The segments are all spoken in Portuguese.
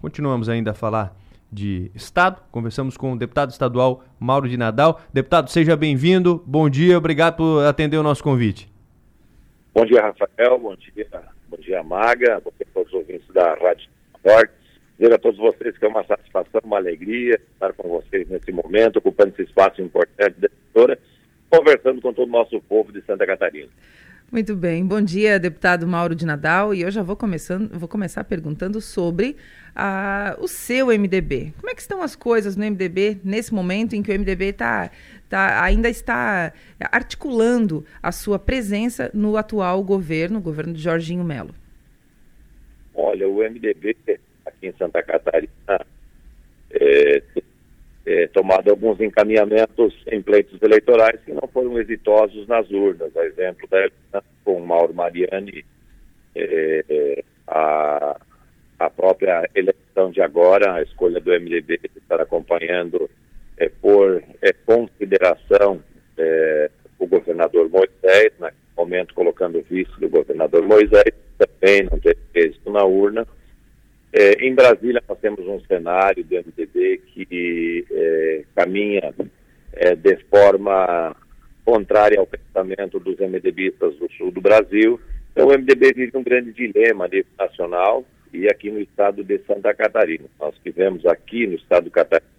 Continuamos ainda a falar de Estado. Conversamos com o deputado estadual Mauro de Nadal. Deputado, seja bem-vindo. Bom dia, obrigado por atender o nosso convite. Bom dia, Rafael. Bom dia, bom dia, Maga. Bom dia a todos os ouvintes da Rádio Norte. Dizer a todos vocês que é uma satisfação, uma alegria estar com vocês nesse momento, ocupando esse espaço importante da editora, conversando com todo o nosso povo de Santa Catarina. Muito bem. Bom dia, deputado Mauro de Nadal. E eu já vou, começando, vou começar perguntando sobre a, o seu MDB. Como é que estão as coisas no MDB nesse momento em que o MDB tá, tá, ainda está articulando a sua presença no atual governo, o governo de Jorginho Melo? Olha, o MDB aqui em Santa Catarina é, é, tomado alguns encaminhamentos em pleitos eleitorais que não foram exitosos nas urnas. A exemplo da com Mauro Mariani, é, é, a, a própria eleição de agora, a escolha do MDB estar acompanhando por consideração o governador Moisés, naquele momento colocando o vice do governador Moisés, também não teve êxito na urna. É, em Brasília, nós temos um cenário do MDB que é, caminha é, de forma contrária ao pensamento dos MDBistas do sul do Brasil. Então, o MDB vive um grande dilema nacional e aqui no estado de Santa Catarina. Nós tivemos aqui no estado do Catarina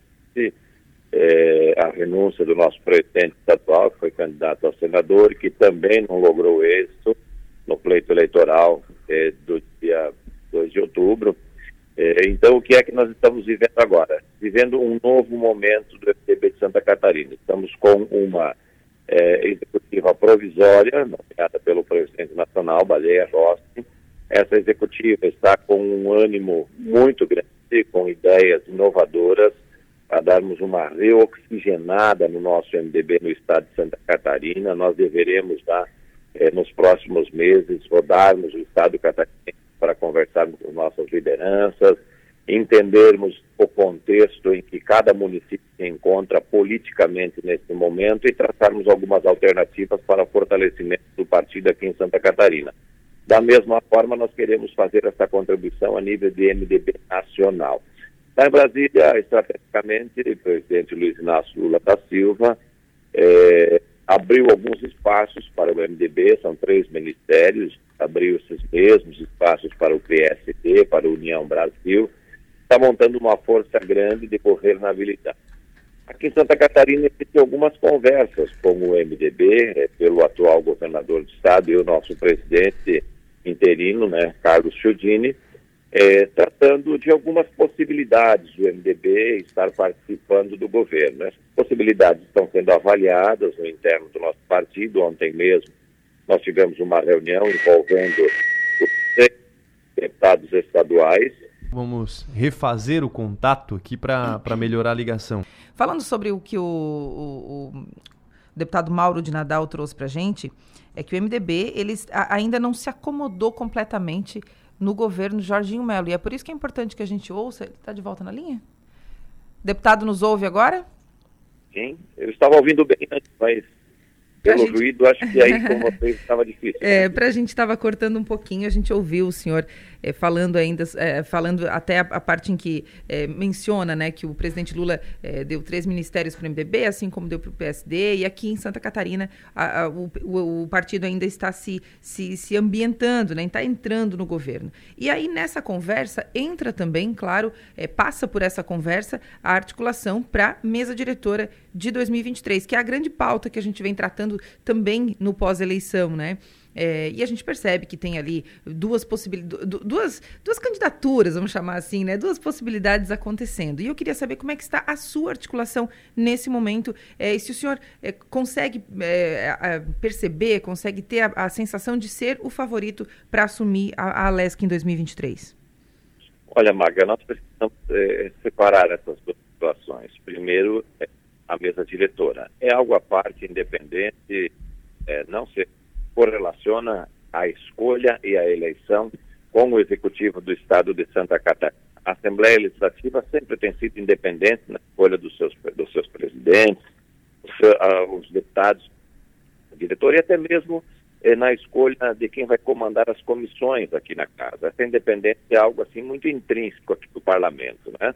é, a renúncia do nosso presidente estadual, que foi candidato a senador, que também não logrou êxito no pleito eleitoral é, do dia 2 de outubro. É, então, o que é que nós estamos vivendo agora? Vivendo um novo momento do FTB de Santa Catarina. Estamos com uma é, executiva provisória, nomeada pelo presidente nacional, Baleia Rossi. Essa executiva está com um ânimo muito grande, com ideias inovadoras, para darmos uma reoxigenada no nosso MDB no estado de Santa Catarina. Nós deveremos dar, é, nos próximos meses, rodarmos o estado catarinense para conversarmos com nossas lideranças, entendermos o contexto em que cada município se encontra politicamente nesse momento e traçarmos algumas alternativas para o fortalecimento do partido aqui em Santa Catarina. Da mesma forma, nós queremos fazer essa contribuição a nível de MDB nacional. Lá em Brasília, estrategicamente, o presidente Luiz Inácio Lula da Silva é, abriu alguns espaços para o MDB, são três ministérios, abriu esses mesmos espaços para o PSD, para a União Brasil, está montando uma força grande de governabilidade. Aqui em Santa Catarina existem algumas conversas com o MDB, é, pelo atual governador do estado e o nosso presidente interino, né, Carlos Chiodini, é, tratando de algumas possibilidades do MDB estar participando do governo. Essas possibilidades estão sendo avaliadas no interno do nosso partido. Ontem mesmo nós tivemos uma reunião envolvendo os deputados estaduais. Vamos refazer o contato aqui para melhorar a ligação. Falando sobre o que o, o, o deputado Mauro de Nadal trouxe para a gente, é que o MDB ele ainda não se acomodou completamente no governo Jorginho Melo. E é por isso que é importante que a gente ouça. Ele está de volta na linha? Deputado nos ouve agora? Sim, eu estava ouvindo bem antes, mas pelo gente... ruído, acho que aí com vocês estava difícil. É, para a gente estava cortando um pouquinho, a gente ouviu o senhor é, falando ainda, é, falando até a, a, parte em que é, menciona né, que o presidente Lula é, deu três ministérios para o MDB, assim como deu para o PSD, e aqui em Santa Catarina a, a, o, o, o, partido ainda está se, se, se ambientando, né, está entrando no governo. E aí nessa conversa entra também, claro, é, passa por essa conversa a articulação para mesa diretora de 2023, que é a grande pauta que a gente vem tratando também no pós-eleição, né? É, e a gente percebe que tem ali duas possibilidades, duas, duas candidaturas, vamos chamar assim, né? Duas possibilidades acontecendo. E eu queria saber como é que está a sua articulação nesse momento, é, e se o senhor é, consegue é, perceber, consegue ter a, a, sensação de ser o favorito para assumir a, a Alesc em 2023. Olha, Maga, nós precisamos é, separar essas duas situações. Primeiro, é, a mesa diretora. É algo à parte, independente, não ser correlaciona a escolha e a eleição com o executivo do Estado de Santa Catarina. A Assembleia Legislativa sempre tem sido independente na escolha dos seus, dos seus presidentes, os, uh, os deputados, o diretor e até mesmo eh, na escolha de quem vai comandar as comissões aqui na casa. Essa independência é algo assim muito intrínseco aqui do parlamento, né?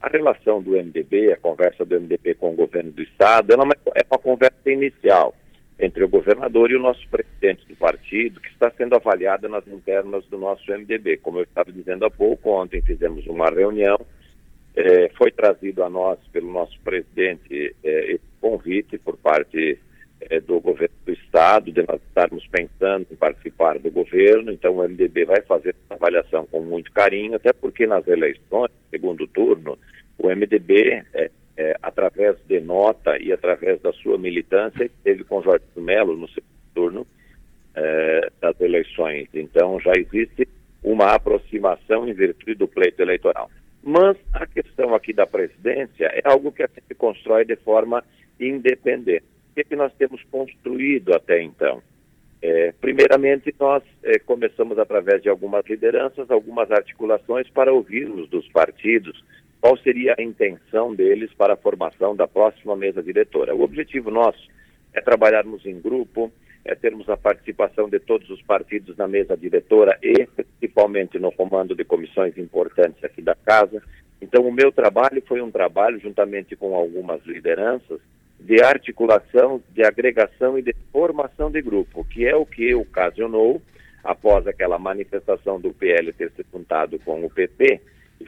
A relação do MDB, a conversa do MDB com o governo do estado, é é uma conversa inicial entre o governador e o nosso presidente do partido, que está sendo avaliada nas internas do nosso MDB. Como eu estava dizendo há pouco, ontem fizemos uma reunião, eh, foi trazido a nós, pelo nosso presidente, eh, esse convite por parte eh, do governo do Estado, de nós estarmos pensando em participar do governo, então o MDB vai fazer essa avaliação com muito carinho, até porque nas eleições, segundo turno, o MDB é, através de nota e através da sua militância, esteve com Jorge Melo no segundo turno é, das eleições. Então já existe uma aproximação em virtude do pleito eleitoral. Mas a questão aqui da presidência é algo que a gente constrói de forma independente. O que, é que nós temos construído até então? É, primeiramente, nós é, começamos através de algumas lideranças, algumas articulações para ouvirmos dos partidos qual seria a intenção deles para a formação da próxima mesa diretora. O objetivo nosso é trabalharmos em grupo, é termos a participação de todos os partidos na mesa diretora e principalmente no comando de comissões importantes aqui da casa. Então, o meu trabalho foi um trabalho, juntamente com algumas lideranças, de articulação, de agregação e de formação de grupo, que é o que ocasionou, após aquela manifestação do PL ter se juntado com o PP,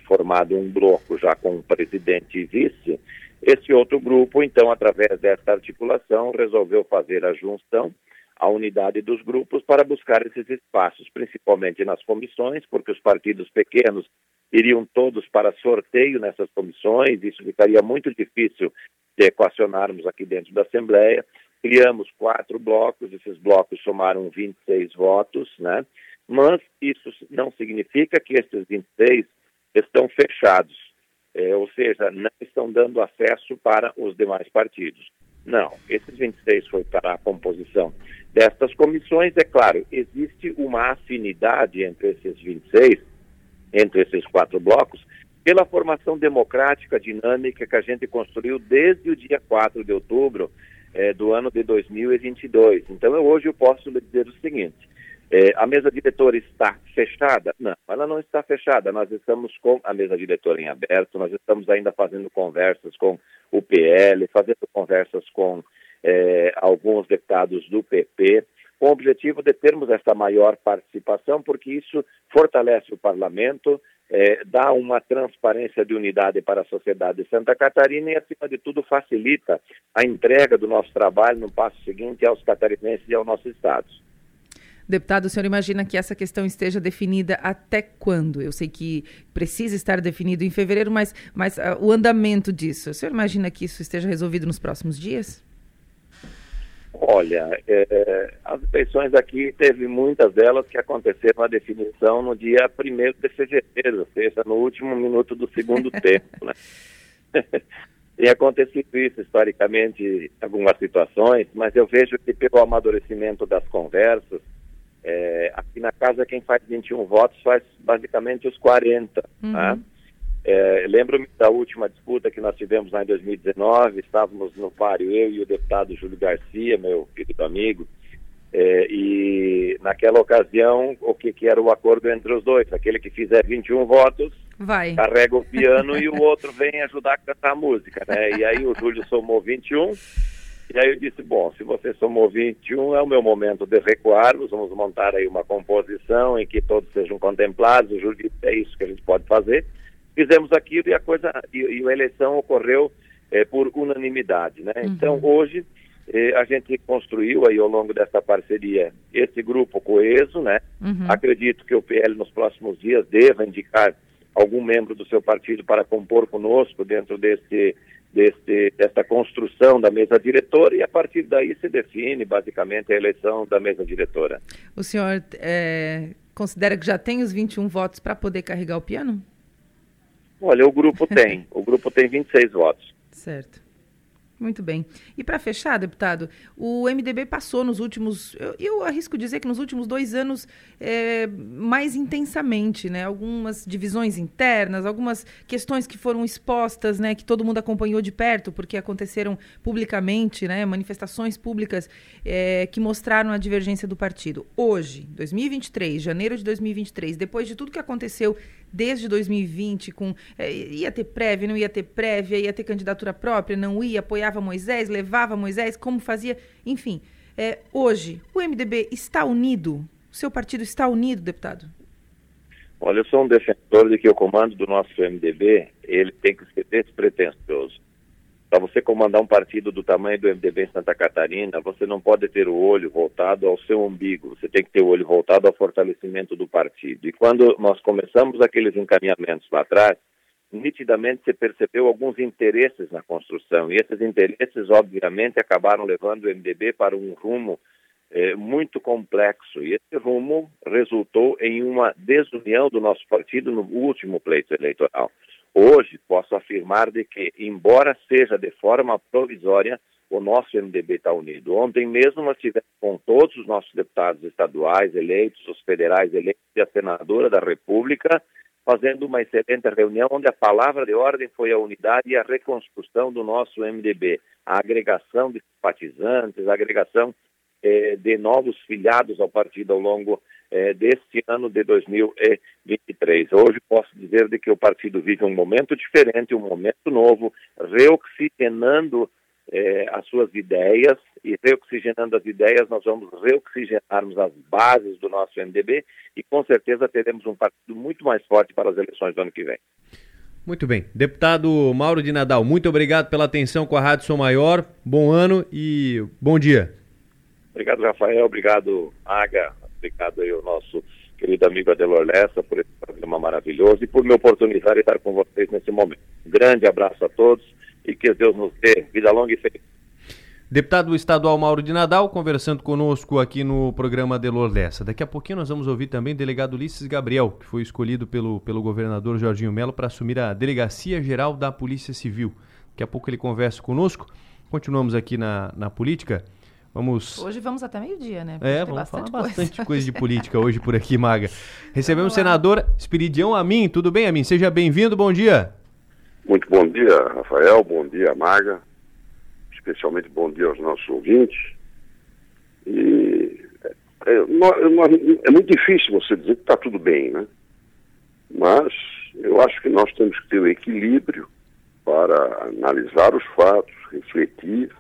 formado um bloco já com o presidente e vice, esse outro grupo, então, através dessa articulação, resolveu fazer a junção, a unidade dos grupos para buscar esses espaços, principalmente nas comissões, porque os partidos pequenos iriam todos para sorteio nessas comissões, isso ficaria muito difícil de equacionarmos aqui dentro da Assembleia. Criamos quatro blocos, esses blocos somaram 26 votos, né? Mas isso não significa que esses 26 estão fechados, é, ou seja, não estão dando acesso para os demais partidos. Não, esses 26 foi para a composição destas comissões. É claro, existe uma afinidade entre esses 26, entre esses quatro blocos, pela formação democrática dinâmica que a gente construiu desde o dia 4 de outubro é, do ano de 2022. Então, eu, hoje eu posso lhe dizer o seguinte: é, a mesa diretora está fechada? Não, ela não está fechada. Nós estamos com a mesa diretora em aberto, nós estamos ainda fazendo conversas com o PL, fazendo conversas com é, alguns deputados do PP, com o objetivo de termos essa maior participação, porque isso fortalece o parlamento, é, dá uma transparência de unidade para a sociedade de Santa Catarina e, acima de tudo, facilita a entrega do nosso trabalho no passo seguinte aos catarinenses e ao nosso Estado. Deputado, o senhor imagina que essa questão esteja definida até quando? Eu sei que precisa estar definido em fevereiro, mas, mas uh, o andamento disso, o senhor imagina que isso esteja resolvido nos próximos dias? Olha, é, as eleições aqui, teve muitas delas que aconteceram a definição no dia 1 de fevereiro, ou seja, no último minuto do segundo tempo. Né? Tem acontecido isso historicamente em algumas situações, mas eu vejo que pelo amadurecimento das conversas, é, aqui na casa, quem faz 21 votos faz basicamente os 40. Uhum. Tá? É, Lembro-me da última disputa que nós tivemos lá em 2019, estávamos no páreo, eu e o deputado Júlio Garcia, meu querido amigo, é, e naquela ocasião, o que, que, era o acordo entre os dois? Aquele que fizer 21 votos Vai. carrega o piano e o outro vem ajudar a cantar a música, né? E aí o Júlio somou 21 e aí eu disse, bom, se você somou 21, é o meu momento de recuarmos, vamos montar aí uma composição em que todos sejam contemplados, o júri disse, é isso que a gente pode fazer. Fizemos aquilo e a coisa, e, e a eleição ocorreu é, por unanimidade, né? Uhum. Então, hoje, eh, a gente construiu aí ao longo dessa parceria esse grupo coeso, né? Uhum. Acredito que o PL nos próximos dias deva indicar algum membro do seu partido para compor conosco dentro desse deste, desta construção da mesa diretora e a partir daí se define basicamente a eleição da mesa diretora. O senhor é, considera que já tem os 21 votos para poder carregar o piano? Olha, o grupo tem. o grupo tem 26 votos. Certo. Muito bem. E para fechar, deputado, o MDB passou nos últimos, eu, eu arrisco dizer que nos últimos dois anos, é, mais intensamente, né? Algumas divisões internas, algumas questões que foram expostas, né? Que todo mundo acompanhou de perto, porque aconteceram publicamente, né? Manifestações públicas é, que mostraram a divergência do partido. Hoje, 2023, janeiro de 2023, depois de tudo que aconteceu desde 2020, com é, ia ter prévia, não ia ter prévia, ia ter candidatura própria, não ia, apoiava Moisés, levava Moisés, como fazia, enfim. É, hoje, o MDB está unido? O seu partido está unido, deputado? Olha, eu sou um defensor de que o comando do nosso MDB ele tem que ser despretensioso. Para você comandar um partido do tamanho do MDB em Santa Catarina, você não pode ter o olho voltado ao seu umbigo, você tem que ter o olho voltado ao fortalecimento do partido. E quando nós começamos aqueles encaminhamentos lá atrás, nitidamente se percebeu alguns interesses na construção, e esses interesses, obviamente, acabaram levando o MDB para um rumo eh, muito complexo, e esse rumo resultou em uma desunião do nosso partido no último pleito eleitoral. Hoje posso afirmar de que, embora seja de forma provisória, o nosso MDB está unido. Ontem mesmo nós tivemos com todos os nossos deputados estaduais eleitos, os federais eleitos e a senadora da República, fazendo uma excelente reunião onde a palavra de ordem foi a unidade e a reconstrução do nosso MDB, a agregação de simpatizantes, a agregação eh, de novos filiados ao partido ao longo eh, deste ano de 2023. Hoje posso dizer de que o partido vive um momento diferente, um momento novo, reoxigenando eh, as suas ideias e reoxigenando as ideias nós vamos reoxigenarmos as bases do nosso MDB e com certeza teremos um partido muito mais forte para as eleições do ano que vem. Muito bem. Deputado Mauro de Nadal, muito obrigado pela atenção com a Rádio Som Maior. Bom ano e bom dia. Obrigado, Rafael. Obrigado, Aga. Obrigado aí ao nosso querido amigo Adelor Lessa por esse programa maravilhoso e por me oportunizar de estar com vocês nesse momento. Um grande abraço a todos e que Deus nos dê vida longa e feliz. Deputado estadual Mauro de Nadal conversando conosco aqui no programa Delor Lessa. Daqui a pouquinho nós vamos ouvir também o delegado Ulisses Gabriel, que foi escolhido pelo, pelo governador Jorginho Melo para assumir a Delegacia Geral da Polícia Civil. Daqui a pouco ele conversa conosco. Continuamos aqui na, na política. Vamos... Hoje vamos até meio-dia, né? é, vamos bastante falar coisa. bastante coisa de política hoje por aqui, Maga. Recebemos o senador Espiridião Amin. Tudo bem, Amin? Seja bem-vindo, bom dia. Muito bom dia, Rafael. Bom dia, Maga. Especialmente bom dia aos nossos ouvintes. E é, é, é muito difícil você dizer que está tudo bem, né? Mas eu acho que nós temos que ter o equilíbrio para analisar os fatos, refletir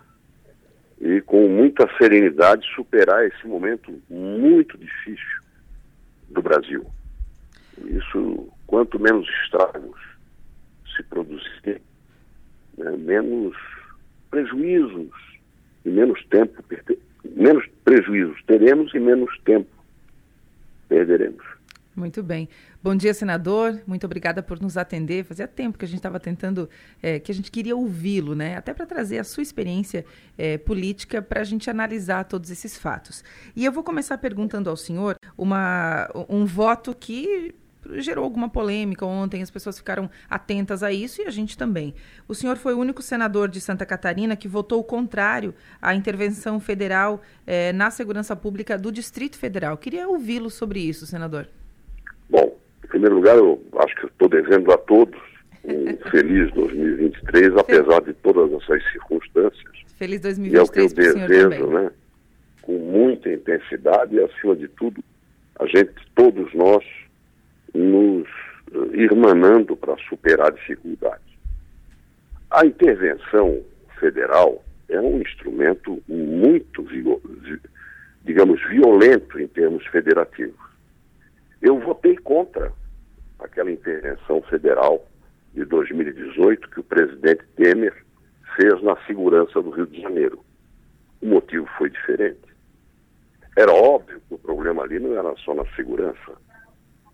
e com muita serenidade superar esse momento muito difícil do Brasil. Isso, quanto menos estragos se produzirem, né, menos prejuízos e menos tempo, menos prejuízos teremos e menos tempo perderemos. Muito bem. Bom dia, senador. Muito obrigada por nos atender. Fazia tempo que a gente estava tentando, é, que a gente queria ouvi-lo, né? Até para trazer a sua experiência é, política para a gente analisar todos esses fatos. E eu vou começar perguntando ao senhor uma, um voto que gerou alguma polêmica ontem, as pessoas ficaram atentas a isso e a gente também. O senhor foi o único senador de Santa Catarina que votou contrário à intervenção federal é, na segurança pública do Distrito Federal. Queria ouvi-lo sobre isso, senador. Primeiro lugar, eu acho que estou devendo a todos um feliz 2023, apesar de todas essas circunstâncias. Feliz 2023 e é o que eu desejo, né? Com muita intensidade e, acima de tudo, a gente, todos nós, nos uh, irmanando para superar dificuldades. A intervenção federal é um instrumento muito, digamos, violento em termos federativos. Eu votei contra aquela intervenção federal de 2018 que o presidente Temer fez na segurança do Rio de Janeiro. O motivo foi diferente. Era óbvio que o problema ali não era só na segurança,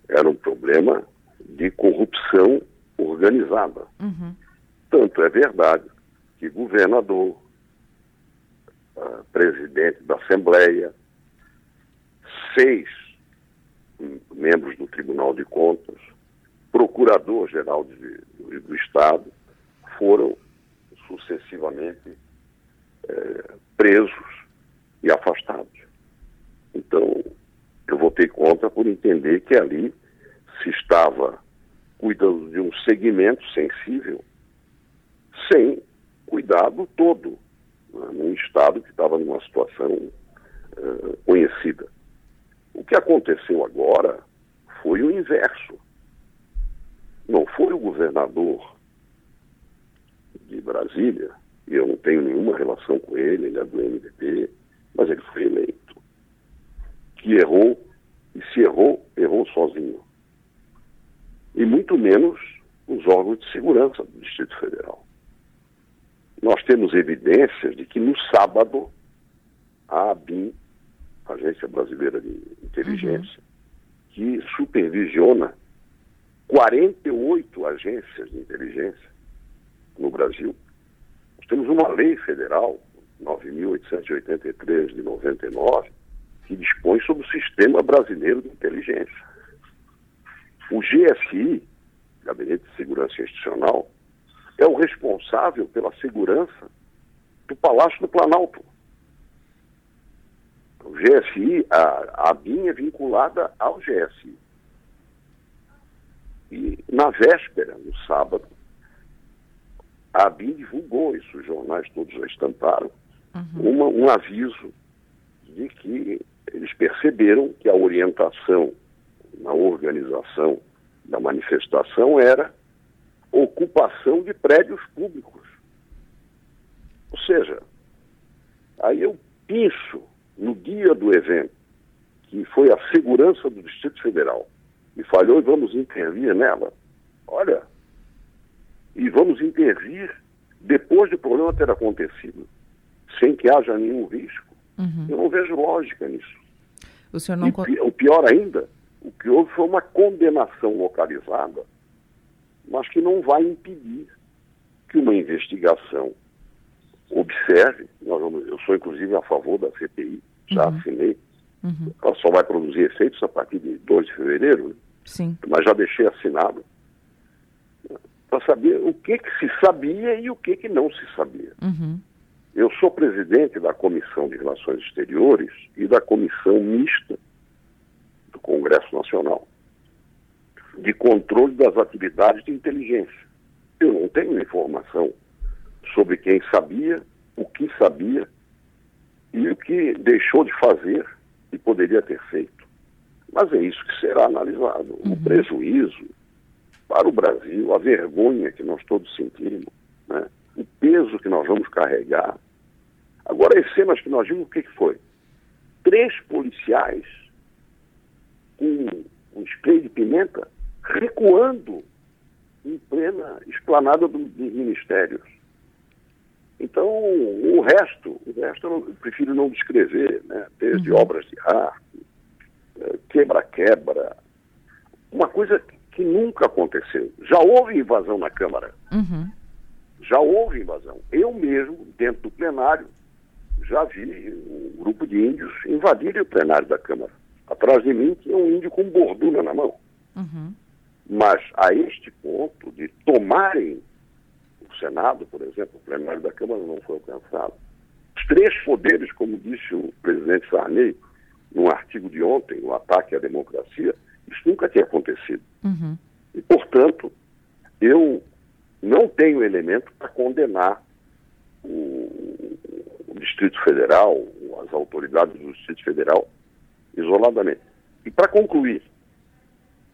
era um problema de corrupção organizada. Uhum. Tanto é verdade que governador, uh, presidente da Assembleia, seis membros do Tribunal de Contas, Procurador-Geral do, do Estado, foram sucessivamente é, presos e afastados. Então, eu votei contra por entender que ali se estava cuidando de um segmento sensível sem cuidado todo, né, num Estado que estava numa situação uh, conhecida. O que aconteceu agora foi o inverso. Não foi o governador de Brasília, e eu não tenho nenhuma relação com ele, ele é do MDB, mas ele foi eleito, que errou, e se errou, errou sozinho. E muito menos os órgãos de segurança do Distrito Federal. Nós temos evidências de que no sábado a ABIN, Agência Brasileira de Inteligência, uhum. que supervisiona 48 agências de inteligência no Brasil. Nós temos uma lei federal, 9.883 de 99, que dispõe sobre o Sistema Brasileiro de Inteligência. O GSI, Gabinete de Segurança Institucional, é o responsável pela segurança do Palácio do Planalto. O GSI, a, a é vinculada ao GSI. E na véspera, no sábado, a BIM divulgou isso, os jornais todos já estamparam, uhum. uma, um aviso de que eles perceberam que a orientação na organização da manifestação era ocupação de prédios públicos. Ou seja, aí eu penso no dia do evento, que foi a segurança do Distrito Federal, e falhou e vamos intervir nela. Olha, e vamos intervir depois do problema ter acontecido, sem que haja nenhum risco. Uhum. Eu não vejo lógica nisso. O senhor não... E, o pior ainda, o que houve foi uma condenação localizada, mas que não vai impedir que uma investigação observe. Vamos, eu sou, inclusive, a favor da CPI, já uhum. assinei. Uhum. Ela só vai produzir efeitos a partir de 2 de fevereiro, né? Sim. mas já deixei assinado para saber o que, que se sabia e o que, que não se sabia. Uhum. Eu sou presidente da Comissão de Relações Exteriores e da Comissão Mista do Congresso Nacional de controle das atividades de inteligência. Eu não tenho informação sobre quem sabia, o que sabia e o que deixou de fazer e poderia ter feito. Mas é isso que será analisado. Uhum. O prejuízo para o Brasil, a vergonha que nós todos sentimos, né? o peso que nós vamos carregar. Agora, as cenas que nós vimos, o que, que foi? Três policiais com um spray de pimenta recuando em plena esplanada do, dos ministérios. Então, o resto, o resto eu prefiro não descrever, né? desde uhum. obras de arte, quebra-quebra, uma coisa que nunca aconteceu. Já houve invasão na Câmara. Uhum. Já houve invasão. Eu mesmo, dentro do plenário, já vi um grupo de índios invadirem o plenário da Câmara. Atrás de mim tinha um índio com borduna na mão. Uhum. Mas a este ponto de tomarem o Senado, por exemplo, o plenário da Câmara não foi alcançado. Os três poderes, como disse o presidente Sarney, num artigo de ontem, o ataque à democracia, isso nunca tinha acontecido. Uhum. E, portanto, eu não tenho elemento para condenar o, o Distrito Federal, as autoridades do Distrito Federal, isoladamente. E para concluir,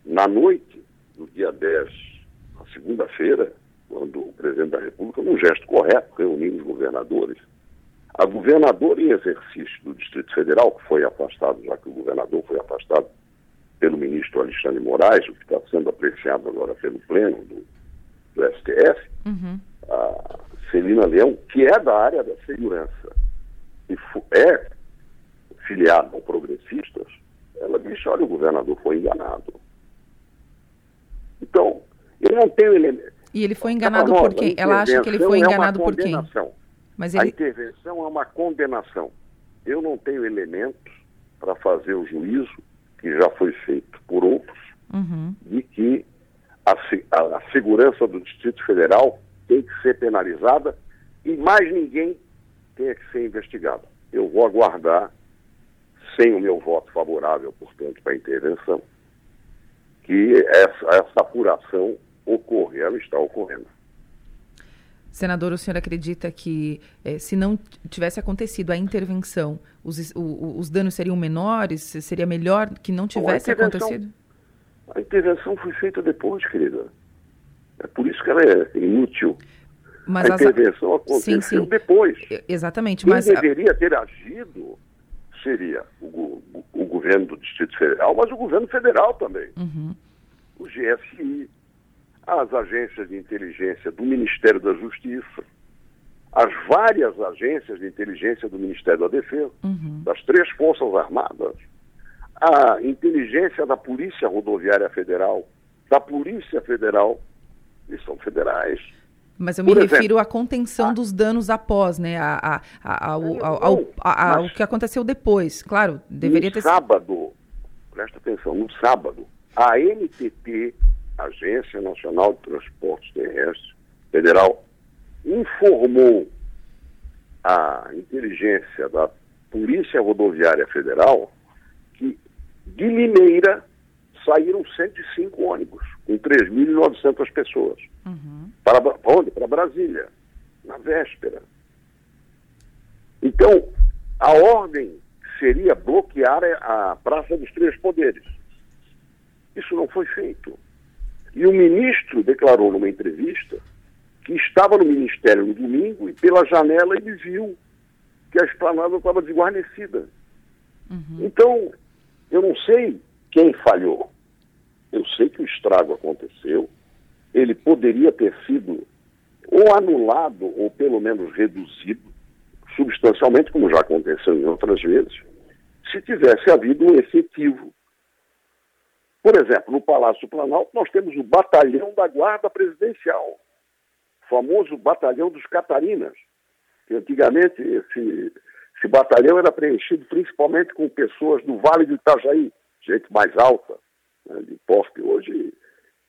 na noite do dia 10, na segunda-feira, quando o presidente da República, num gesto correto, reuniu os governadores, a governadora em exercício do Distrito Federal, que foi afastado, já que o governador foi afastado pelo ministro Alexandre Moraes, o que está sendo apreciado agora pelo Pleno do, do STF, uhum. a Celina Leão, que é da área da segurança e é filiada ao Progressistas, ela disse, olha, o governador foi enganado. Então, eu não tenho elemento. E ele foi enganado por quem? Ela acha que ele foi enganado é por quem? Mas ele... A intervenção é uma condenação. Eu não tenho elementos para fazer o juízo, que já foi feito por outros, uhum. de que a, a, a segurança do Distrito Federal tem que ser penalizada e mais ninguém tenha que ser investigado. Eu vou aguardar, sem o meu voto favorável, portanto, para a intervenção, que essa, essa apuração ocorra. Ela está ocorrendo. Senador, o senhor acredita que eh, se não tivesse acontecido a intervenção, os, o, os danos seriam menores? Seria melhor que não tivesse Bom, a acontecido? A intervenção foi feita depois, querida. É por isso que ela é inútil. Mas a intervenção as... aconteceu sim, sim. depois. Exatamente. Quem mas deveria ter agido seria o, o, o, governo do Distrito Federal, mas o governo federal também. Uhum. O GSI, as agências de inteligência do Ministério da Justiça, as várias agências de inteligência do Ministério da Defesa, uhum. das três Forças Armadas, a inteligência da Polícia Rodoviária Federal, da Polícia Federal, e são federais. Mas eu me Por refiro exemplo, à contenção a... dos danos após, né? A, a, ao, ao, ao, ao, que aconteceu depois. Claro, deveria no ter sábado, presta atenção, no sábado, a NTT Agência Nacional de Transportes Terrestres Federal, informou a inteligência da Polícia Rodoviária Federal que de Limeira saíram 105 ônibus, com 3.900 pessoas. Uhum. Para onde? Para Brasília, na véspera. Então, a ordem seria bloquear a Praça dos Três Poderes. Isso não foi feito. E o ministro declarou numa entrevista que estava no ministério no domingo e pela janela ele viu que a esplanada estava desguarnecida. Uhum. Então, eu não sei quem falhou. Eu sei que o estrago aconteceu. Ele poderia ter sido ou anulado ou pelo menos reduzido substancialmente, como já aconteceu em outras vezes, se tivesse havido um efetivo por exemplo, no Palácio Planalto, nós temos o Batalhão da Guarda Presidencial, o famoso Batalhão dos Catarinas, que antigamente esse, esse batalhão era preenchido principalmente com pessoas do Vale do Itajaí, gente mais alta, né, de porte. Hoje,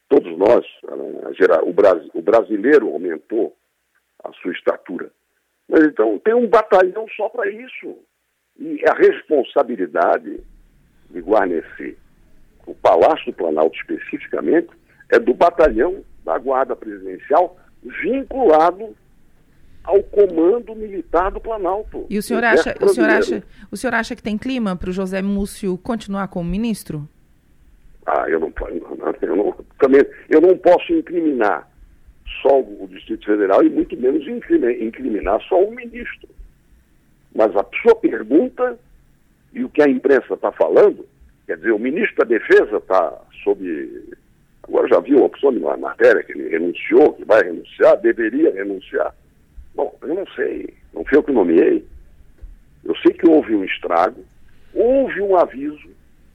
todos nós, o brasileiro aumentou a sua estatura. Mas então tem um batalhão só para isso. E a responsabilidade de guarnecer o Palácio do Planalto especificamente, é do batalhão da Guarda Presidencial vinculado ao comando militar do Planalto. E o senhor acha, o senhor acha, o senhor acha que tem clima para o José Múcio continuar como ministro? Ah, eu não, eu não, também, eu não posso incriminar só o Distrito Federal e muito menos incriminar só o ministro. Mas a sua pergunta e o que a imprensa está falando Quer dizer, o ministro da Defesa está sob. Agora já viu uma opção de uma matéria que ele renunciou, que vai renunciar, deveria renunciar. Bom, eu não sei, não fui eu que nomeei. Eu sei que houve um estrago, houve um aviso.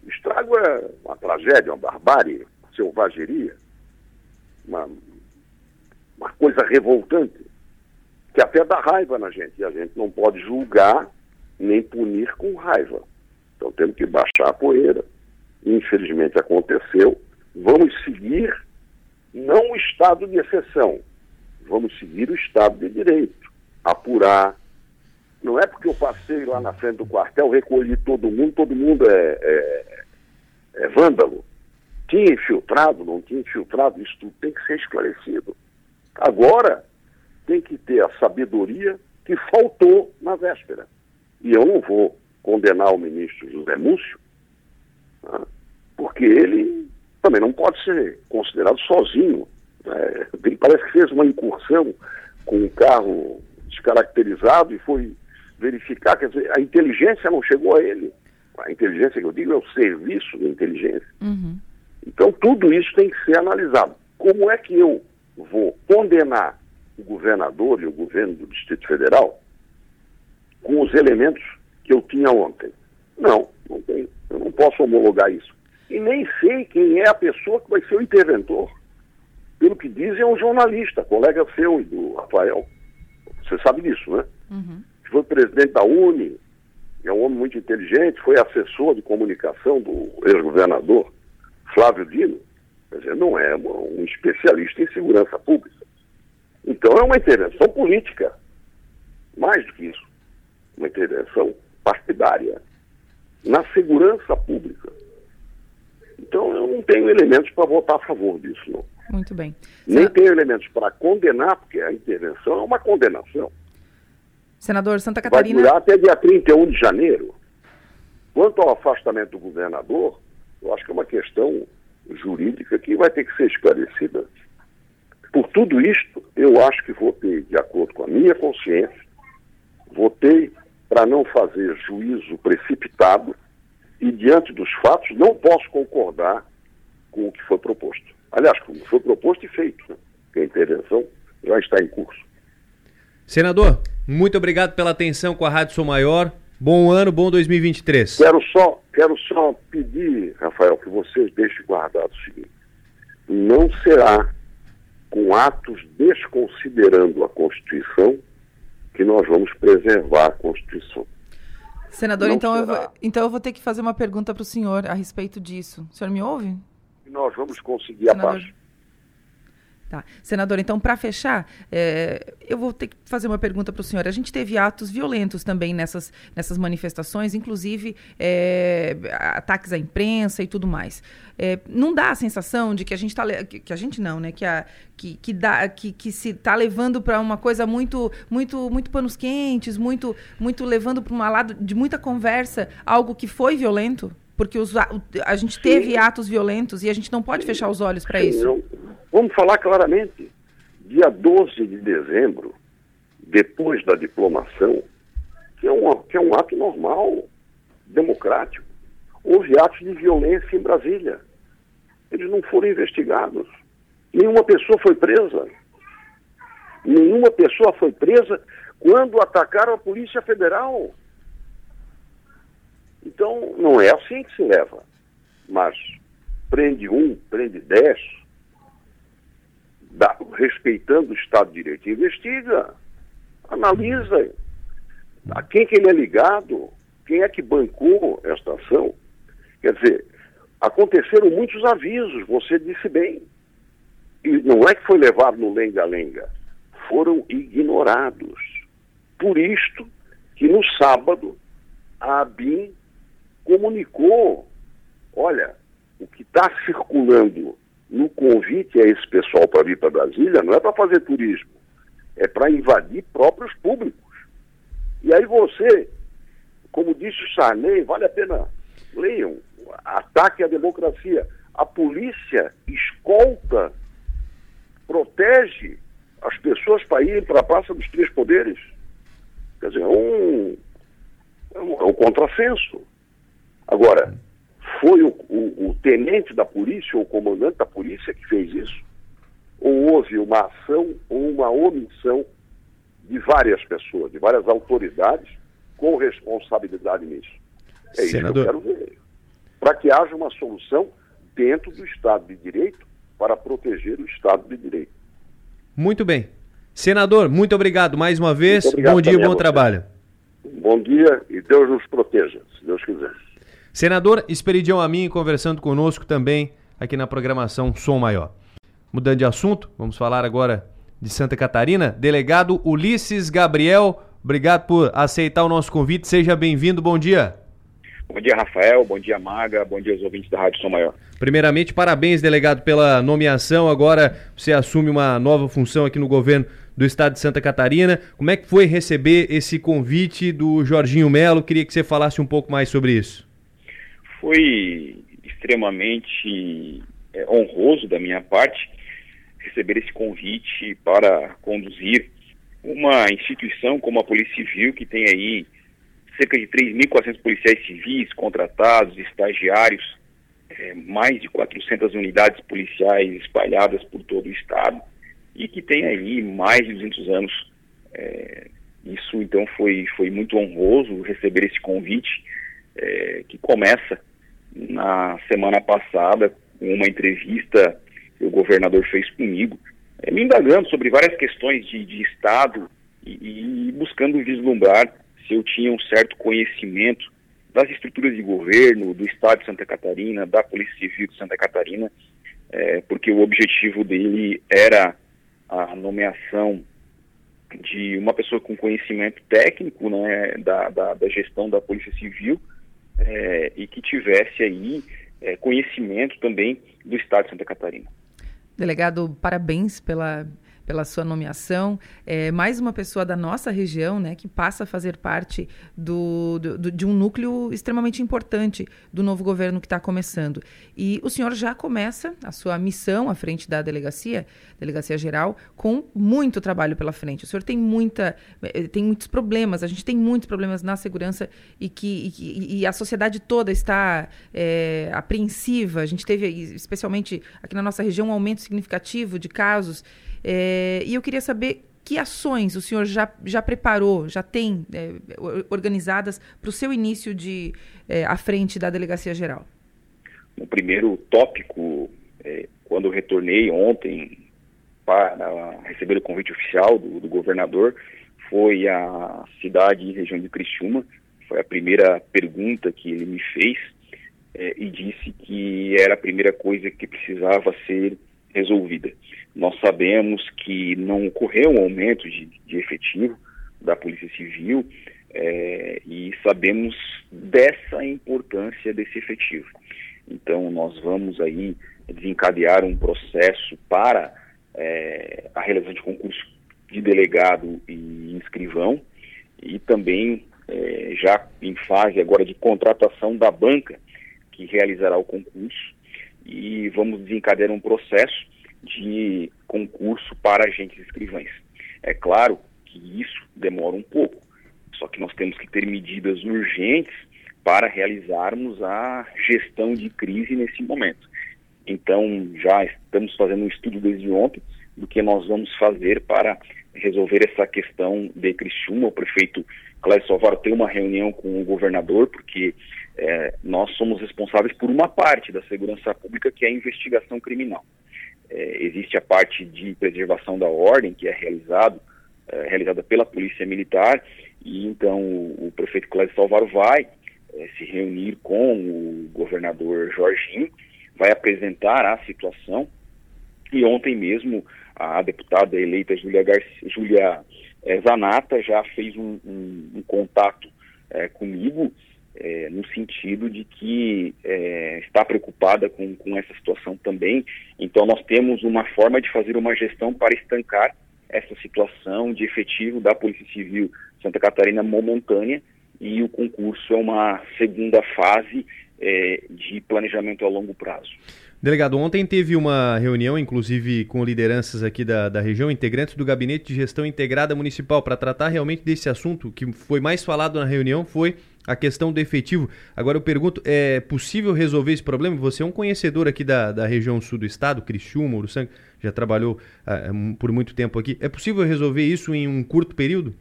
Estrago é uma tragédia, uma barbárie, uma selvageria, uma, uma coisa revoltante, que até dá raiva na gente. E a gente não pode julgar nem punir com raiva. Então temos que baixar a poeira. Infelizmente aconteceu. Vamos seguir não o estado de exceção, vamos seguir o estado de direito. Apurar. Não é porque eu passei lá na frente do quartel, recolhi todo mundo, todo mundo é, é, é vândalo. Tinha infiltrado, não tinha infiltrado, isso tudo tem que ser esclarecido. Agora, tem que ter a sabedoria que faltou na véspera. E eu não vou condenar o ministro José Múcio, né, porque ele também não pode ser considerado sozinho. Né, ele parece que fez uma incursão com um carro descaracterizado e foi verificar, quer dizer, a inteligência não chegou a ele. A inteligência que eu digo é o serviço de inteligência. Uhum. Então tudo isso tem que ser analisado. Como é que eu vou condenar o governador e o governo do Distrito Federal com os elementos que eu tinha ontem. Não, não tenho. Eu não posso homologar isso. E nem sei quem é a pessoa que vai ser o interventor. Pelo que dizem, é um jornalista, colega seu e do Rafael. Você sabe disso, né? Uhum. Foi presidente da Uni, é um homem muito inteligente, foi assessor de comunicação do ex-governador Flávio Dino. Quer dizer, não é um especialista em segurança pública. Então é uma intervenção política. Mais do que isso. uma intervenção partidária na segurança pública. Então eu não tenho elementos para votar a favor disso, não. Muito bem. Nem tenho elementos para condenar, porque a intervenção é uma condenação. Senador Santa Catarina. Vai durar até dia 31 de janeiro. Quanto ao afastamento do governador, eu acho que é uma questão jurídica que vai ter que ser esclarecida. Por tudo isto, eu acho que votei de acordo com a minha consciência, votei para não fazer juízo precipitado e, diante dos fatos, não posso concordar com o que foi proposto. Aliás, como foi proposto e feito, né? a intervenção já está em curso. Senador, muito obrigado pela atenção com a Rádio Sou Maior. Bom ano, bom 2023. Quero só, quero só pedir, Rafael, que vocês deixem guardado o seguinte: não será com atos desconsiderando a Constituição que nós vamos preservar a Constituição. Senador, então eu, vou, então eu vou ter que fazer uma pergunta para o senhor a respeito disso. O senhor me ouve? Nós vamos conseguir Senador. a paz. Tá. Senador, então, para fechar, é, eu vou ter que fazer uma pergunta para o senhor. A gente teve atos violentos também nessas, nessas manifestações, inclusive é, ataques à imprensa e tudo mais. É, não dá a sensação de que a gente está. Que, que, a gente não, né? Que, a, que, que, dá, que, que se está levando para uma coisa muito, muito, muito panos quentes, muito, muito levando para um lado de muita conversa, algo que foi violento? Porque os, a, gente Sim. teve atos violentos e a gente não pode Sim. fechar os olhos para isso. Não. Vamos falar claramente. Dia 12 de dezembro, depois da diplomação, que é um, que é um ato normal, democrático, houve atos de violência em Brasília. Eles não foram investigados. Nenhuma pessoa foi presa. Nenhuma pessoa foi presa quando atacaram a Polícia Federal. Então, não é assim que se leva. Mas prende um, prende dez, dá, respeitando o Estado de Direito, investiga, analisa a quem que ele é ligado, quem é que bancou esta ação. Quer dizer, aconteceram muitos avisos, você disse bem. E não é que foi levado no lenga-lenga, foram ignorados. Por isto que no sábado a ABIN comunicou, olha, o que está circulando no convite a esse pessoal para vir para Brasília não é para fazer turismo, é para invadir próprios públicos. E aí você, como disse o Sarney, vale a pena, leiam, ataque à democracia. A polícia escolta, protege as pessoas para irem para a Praça dos Três Poderes. Quer dizer, é um, é um, é um contrassenso. Agora, foi o, o, o tenente da polícia ou o comandante da polícia que fez isso? Ou houve uma ação ou uma omissão de várias pessoas, de várias autoridades com responsabilidade nisso? É Senador. isso que eu quero ver. Para que haja uma solução dentro do Estado de Direito para proteger o Estado de Direito. Muito bem. Senador, muito obrigado mais uma vez. Bom dia e bom trabalho. Bom dia e Deus nos proteja, se Deus quiser. Senador Esperidião Amin conversando conosco também aqui na programação Som Maior. Mudando de assunto, vamos falar agora de Santa Catarina. Delegado Ulisses Gabriel, obrigado por aceitar o nosso convite. Seja bem-vindo, bom dia. Bom dia, Rafael. Bom dia, Maga. Bom dia aos ouvintes da Rádio Som Maior. Primeiramente, parabéns, delegado, pela nomeação. Agora você assume uma nova função aqui no governo do estado de Santa Catarina. Como é que foi receber esse convite do Jorginho Melo? Queria que você falasse um pouco mais sobre isso foi extremamente é, honroso da minha parte receber esse convite para conduzir uma instituição como a Polícia Civil, que tem aí cerca de 3.400 policiais civis contratados, estagiários, é, mais de 400 unidades policiais espalhadas por todo o estado e que tem aí mais de 200 anos. É, isso então foi, foi muito honroso receber esse convite é, que começa na semana passada, uma entrevista que o governador fez comigo, é, me indagando sobre várias questões de, de Estado e, e, buscando vislumbrar se eu tinha um certo conhecimento das estruturas de governo do Estado de Santa Catarina, da Polícia Civil de Santa Catarina, é, porque o objetivo dele era a nomeação de uma pessoa com conhecimento técnico né, da, da, da gestão da Polícia Civil é, e que tivesse aí é, conhecimento também do Estado de Santa Catarina. Delegado, parabéns pela pela sua nomeação. É, mais uma pessoa da nossa região, né, que passa a fazer parte do, do, de um núcleo extremamente importante do novo governo que está começando. E o senhor já começa a sua missão à frente da delegacia, delegacia geral, com muito trabalho pela frente. O senhor tem muita, eh, tem muitos problemas. A gente tem muitos problemas na segurança e que e, e a sociedade toda está é, apreensiva. A gente teve, especialmente aqui na nossa região, um aumento significativo de casos. É, e eu queria saber que ações o senhor já, já preparou, já tem é, organizadas para o seu início de, é, à frente da Delegacia Geral? O primeiro tópico, é, quando eu retornei ontem para receber o convite oficial do, do governador, foi a cidade e região de Criciúma. Foi a primeira pergunta que ele me fez é, e disse que era a primeira coisa que precisava ser resolvida. Nós sabemos que não ocorreu um aumento de, de efetivo da Polícia Civil é, e sabemos dessa importância desse efetivo. Então, nós vamos aí desencadear um processo para é, a realização de concurso de delegado e inscrivão e também é, já em fase agora de contratação da banca que realizará o concurso e vamos desencadear um processo de concurso para agentes escrivães. É claro que isso demora um pouco, só que nós temos que ter medidas urgentes para realizarmos a gestão de crise nesse momento. Então, já estamos fazendo um estudo desde ontem do que nós vamos fazer para resolver essa questão de Criciúma. O prefeito Cláudio Salvaro tem uma reunião com o governador, porque é, nós somos responsáveis por uma parte da segurança pública, que é a investigação criminal. É, existe a parte de preservação da ordem, que é realizado, é, realizada pela Polícia Militar, e então o, o prefeito Cláudio Salvaro vai é, se reunir com o governador Jorginho, vai apresentar a situação, e ontem mesmo a deputada eleita Júlia, Júlia é, Zanata já fez um, um, um contato é, comigo é, no sentido de que é, está preocupada com, com essa situação também. Então, nós temos uma forma de fazer uma gestão para estancar essa situação de efetivo da Polícia Civil Santa Catarina momentânea e o concurso é uma segunda fase é, de planejamento a longo prazo. Delegado, ontem teve uma reunião, inclusive com lideranças aqui da, da região, integrantes do Gabinete de Gestão Integrada Municipal, para tratar realmente desse assunto que foi mais falado na reunião, foi a questão do efetivo. Agora eu pergunto, é possível resolver esse problema? Você é um conhecedor aqui da, da região sul do estado, Criciúma, Uruçanga, já trabalhou uh, por muito tempo aqui. É possível resolver isso em um curto período?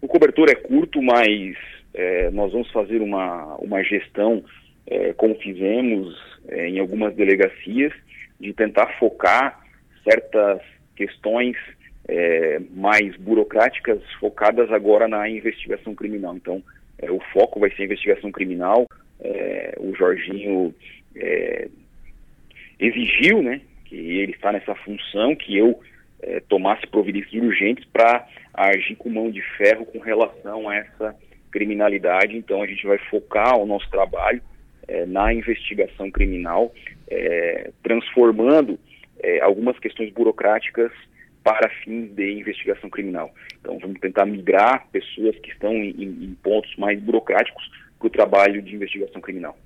O cobertor é curto, mas é, nós vamos fazer uma, uma gestão, é, como fizemos é, em algumas delegacias, de tentar focar certas questões é, mais burocráticas focadas agora na investigação criminal. Então, é, o foco vai ser investigação criminal. É, o Jorginho é, exigiu, né, que ele está nessa função, que eu é, tomasse providências urgentes para agir com mão de ferro com relação a essa criminalidade. Então a gente vai focar o nosso trabalho é, na investigação criminal, é, transformando algumas questões burocráticas para fins de investigação criminal. Então, vamos tentar migrar pessoas que estão em, em pontos mais burocráticos para o trabalho de investigação criminal.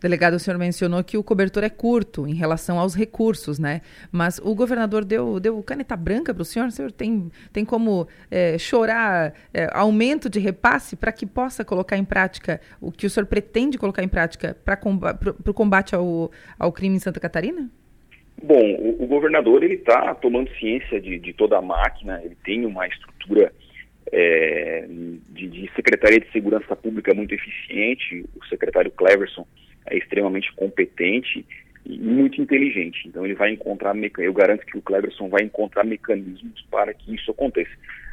Delegado, o senhor mencionou que o cobertor é curto em relação aos recursos, né? Mas o governador deu, deu caneta branca para o senhor? O senhor tem, tem como é, chorar é, aumento de repasse para que possa colocar em prática o que o senhor pretende colocar em prática para o combate ao, ao crime em Santa Catarina? Bom, o, o governador ele está tomando ciência de, de, toda a máquina, ele tem uma estrutura é, de, de, secretaria de segurança pública muito eficiente. O secretário Cleverson é extremamente competente e muito inteligente. Então ele vai encontrar, eu garanto que o Cleverson vai encontrar mecanismos para que isso aconteça.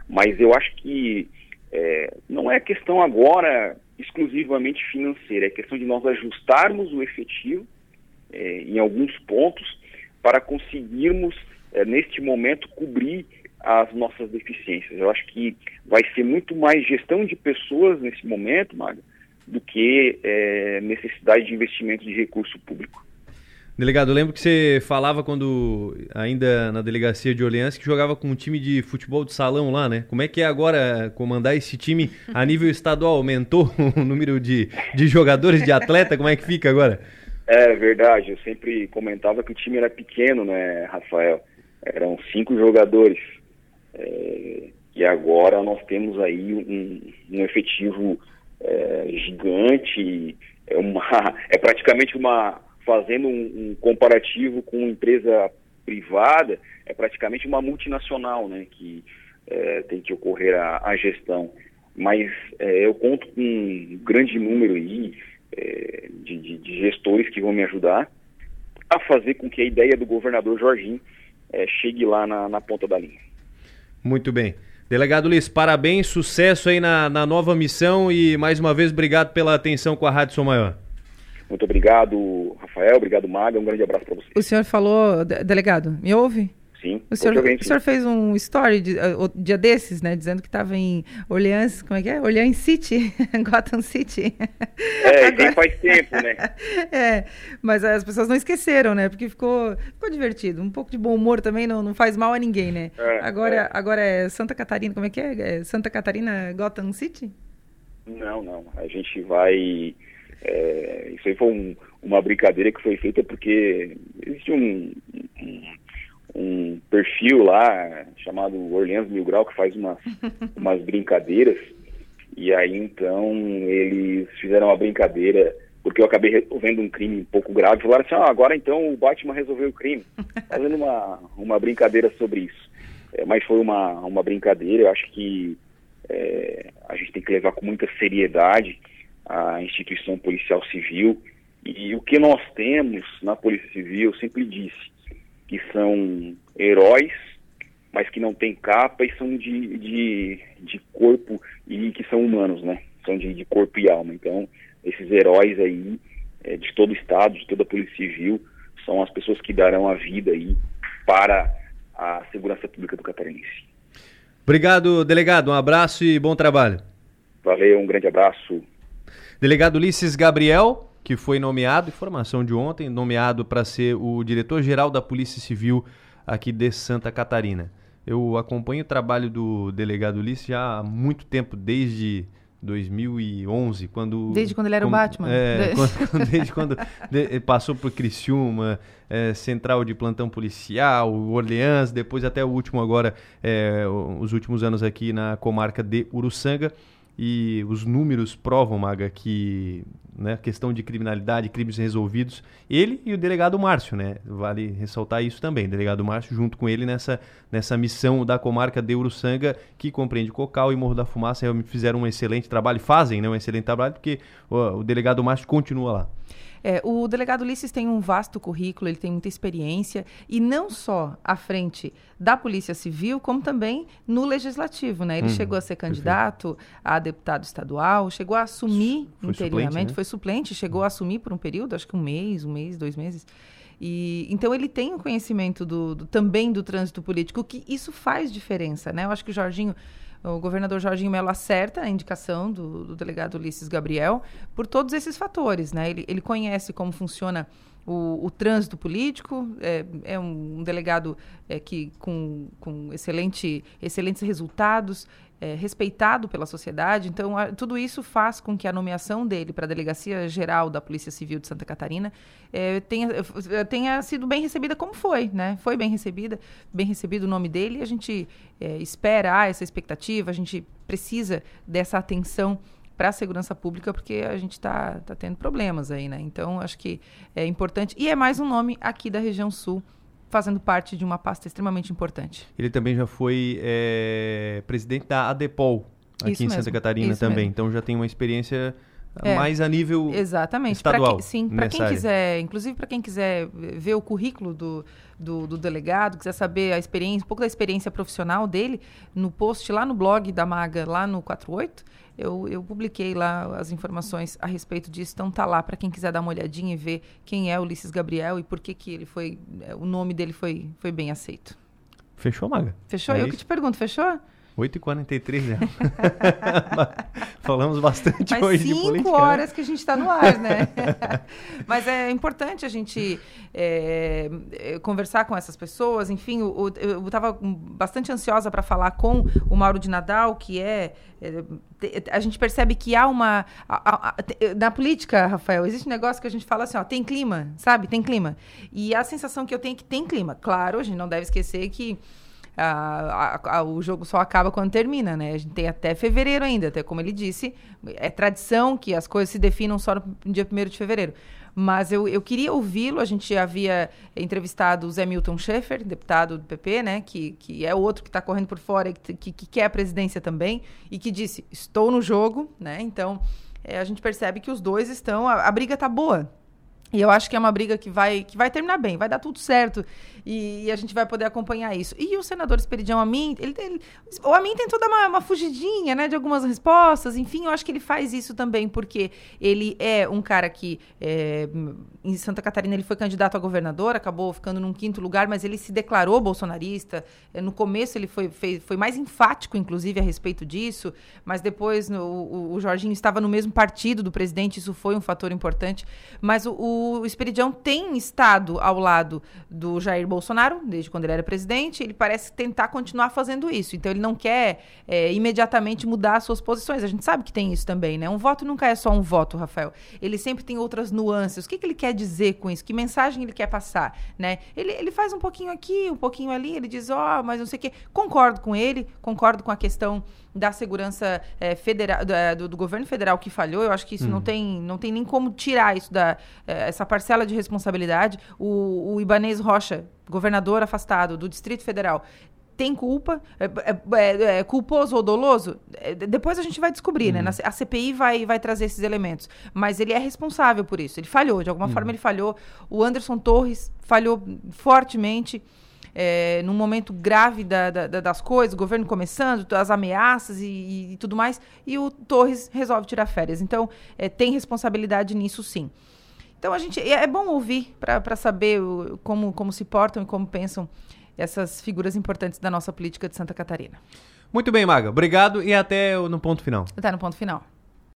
Mas eu acho que é, não é questão agora exclusivamente financeira, é questão de nós ajustarmos o efetivo é, em alguns pontos para conseguirmos, é, neste momento, cobrir as nossas deficiências. Eu acho que vai ser muito mais gestão de pessoas nesse momento, Maga, do que é, necessidade de investimento de recurso público. Delegado, eu lembro que você falava quando, ainda na delegacia de Orleans, que jogava com um time de futebol de salão lá, né? Como é que é agora comandar esse time a nível estadual? Aumentou o número de, de jogadores, de atleta? Como é que fica agora? É verdade, eu sempre comentava que o time era pequeno, né, Rafael? Eram cinco jogadores. É, e agora nós temos aí um, um efetivo é, gigante, é, uma, é praticamente uma, fazendo um, um, comparativo com uma empresa privada, é praticamente uma multinacional, né, que é, tem que ocorrer a, a gestão. Mas é, eu conto com um grande número aí é, de, de, de, gestores que vão me ajudar a fazer com que a ideia do governador Jorginho é, chegue lá na, na ponta da linha. Muito bem. Delegado Liz, parabéns, sucesso aí na, na nova missão e mais uma vez obrigado pela atenção com a Rádio Som Maior. Muito obrigado, Rafael, obrigado, Maga, um grande abraço para você. O senhor falou, delegado, me ouve? Sim. O senhor, o senhor fez um story de, uh, dia desses, né? Dizendo que estava em Orleans, como é que é? Orleans City, Gotham City. É, Agora... faz tempo, né? é, mas as pessoas não esqueceram, né? Porque ficou, ficou divertido. Um pouco de bom humor também não, não faz mal a ninguém, né? É, agora, é. agora é Santa Catarina, como é que é? é? Santa Catarina Gotham City? Não, não. A gente vai... É, isso aí foi um, uma brincadeira que foi feita porque existe um, um um perfil lá chamado Orleans Mil Grau que faz umas, umas brincadeiras. E aí então eles fizeram uma brincadeira, porque eu acabei resolvendo um crime um pouco grave, falaram assim, ah, agora então o Batman resolveu o crime, fazendo uma, uma brincadeira sobre isso. É, mas foi uma, uma brincadeira, eu acho que é, a gente tem que levar com muita seriedade a instituição policial civil. E o que nós temos na Polícia Civil, eu sempre disse, que são heróis, mas que não têm capa e são de, de, de corpo e que são humanos, né? São de, de corpo e alma. Então, esses heróis aí, é, de todo o Estado, de toda a Polícia Civil, são as pessoas que darão a vida aí para a segurança pública do catarinense. Obrigado, delegado. Um abraço e bom trabalho. Valeu, um grande abraço. Delegado Ulisses Gabriel, que foi nomeado, informação de ontem, nomeado para ser o diretor-geral da Polícia Civil aqui de Santa Catarina. Eu acompanho o trabalho do delegado Ulisses já há muito tempo, desde 2011, quando... Desde quando ele era o Batman. É, quando, desde quando de, passou por Criciúma, é, Central de Plantão Policial, Orleans, depois até o último agora, é, os últimos anos aqui na comarca de Uruçanga e os números provam, Maga, que né, questão de criminalidade, crimes resolvidos, ele e o delegado Márcio, né? Vale ressaltar isso também, delegado Márcio junto com ele nessa, nessa missão da comarca de Uruçanga, que compreende Cocal e Morro da Fumaça, realmente fizeram um excelente trabalho, fazem né, um excelente trabalho, porque o, o delegado Márcio continua lá. É, o delegado Ulisses tem um vasto currículo, ele tem muita experiência, e não só à frente da Polícia Civil, como também no Legislativo. Né? Ele uhum, chegou a ser candidato perfeito. a deputado estadual, chegou a assumir foi interinamente, suplente, né? foi suplente, chegou a assumir por um período, acho que um mês, um mês, dois meses. E, então ele tem o um conhecimento do, do, também do trânsito político, que isso faz diferença, né? Eu acho que o Jorginho o governador Jorginho Melo acerta a indicação do, do, delegado Ulisses Gabriel por todos esses fatores. Né? Ele, ele conhece como funciona o, o trânsito político, é, é um, um, delegado é, que com, com excelente, excelentes resultados, é, respeitado pela sociedade. Então, a, tudo isso faz com que a nomeação dele para a Delegacia Geral da Polícia Civil de Santa Catarina é, tenha, tenha sido bem recebida como foi, né? Foi bem recebida, bem recebido o nome dele a gente é, espera essa expectativa, a gente precisa dessa atenção para a segurança pública, porque a gente está tá tendo problemas aí, né? Então, acho que é importante. E é mais um nome aqui da região sul fazendo parte de uma pasta extremamente importante. Ele também já foi é, presidente da ADEPOL aqui isso em mesmo, Santa Catarina também, mesmo. então já tem uma experiência é, mais a nível exatamente. estadual. Pra sim, para quem área. quiser, inclusive para quem quiser ver o currículo do, do, do, delegado, quiser saber a experiência, um pouco da experiência profissional dele, no post lá no blog da Maga, lá no 48, eu, eu publiquei lá as informações a respeito disso, então tá lá para quem quiser dar uma olhadinha e ver quem é Ulisses Gabriel e por que que ele foi, é, o nome dele foi, foi bem aceito. Fechou, Maga? Fechou? É eu isso? que te pergunto, fechou? 8h43 já. Falamos bastante Faz hoje de política. cinco né? horas que a gente está no ar, né? Mas é importante a gente é, conversar com essas pessoas. Enfim, eu estava bastante ansiosa para falar com o Mauro de Nadal, que é, é a gente percebe que há uma. A, a, na política, Rafael, existe um negócio que a gente fala assim: ó, tem clima, sabe? Tem clima. E a sensação que eu tenho é que tem clima. Claro, a gente não deve esquecer que a, a, o jogo só acaba quando termina, né? A gente tem até fevereiro ainda, até como ele disse, é tradição que as coisas se definam só no dia 1 de fevereiro. Mas eu, eu queria ouvi-lo, a gente havia entrevistado o Zé Milton Schaeffer, deputado do PP, né? Que, que é outro que está correndo por fora que, que, que quer a presidência também, e que disse, estou no jogo, né? Então, é, a gente percebe que os dois estão, a, a briga está boa, e eu acho que é uma briga que vai, que vai terminar bem, vai dar tudo certo. E, e a gente vai poder acompanhar isso. E o senador Esperidião Amin, ele, ele, o Amin tem toda uma, uma, fugidinha, né, de algumas respostas. Enfim, eu acho que ele faz isso também porque ele é um cara que é, em Santa Catarina ele foi candidato a governador, acabou ficando num quinto lugar, mas ele se declarou bolsonarista. É, no começo ele foi, fez, foi mais enfático, inclusive, a respeito disso, mas depois no, o, o, Jorginho estava no mesmo partido do presidente, isso foi um fator importante. Mas o, o Esperidião tem estado ao lado do Jair Bolsonaro, desde quando ele era presidente, ele parece tentar continuar fazendo isso. Então, ele não quer é, imediatamente mudar as suas posições. A gente sabe que tem isso também, né? Um voto nunca é só um voto, Rafael. Ele sempre tem outras nuances. O que, que ele quer dizer com isso? Que mensagem ele quer passar, né? Ele, ele faz um pouquinho aqui, um pouquinho ali, ele diz, ó, oh, mas não sei o quê. Concordo com ele, concordo com a questão da segurança é, federal, do, do, governo federal que falhou. Eu acho que isso hum. não, tem, não tem nem como tirar isso da é, essa parcela de responsabilidade. O, o Ibanez Rocha, governador afastado do Distrito Federal, tem culpa, é, é, é, é culposo ou doloso? É, depois a gente vai descobrir, né? Uhum. A CPI vai, vai trazer esses elementos. Mas ele é responsável por isso. Ele falhou, de alguma uhum. forma ele falhou. O Anderson Torres falhou fortemente é, num momento grave da, da, das coisas, o governo começando, as ameaças e, e, tudo mais, e o Torres resolve tirar férias. Então, é, tem responsabilidade nisso sim. Então, a gente é, é bom ouvir para saber o, como, como se portam e como pensam essas figuras importantes da nossa política de Santa Catarina. Muito bem, Maga. Obrigado e até no ponto final. Até no ponto final.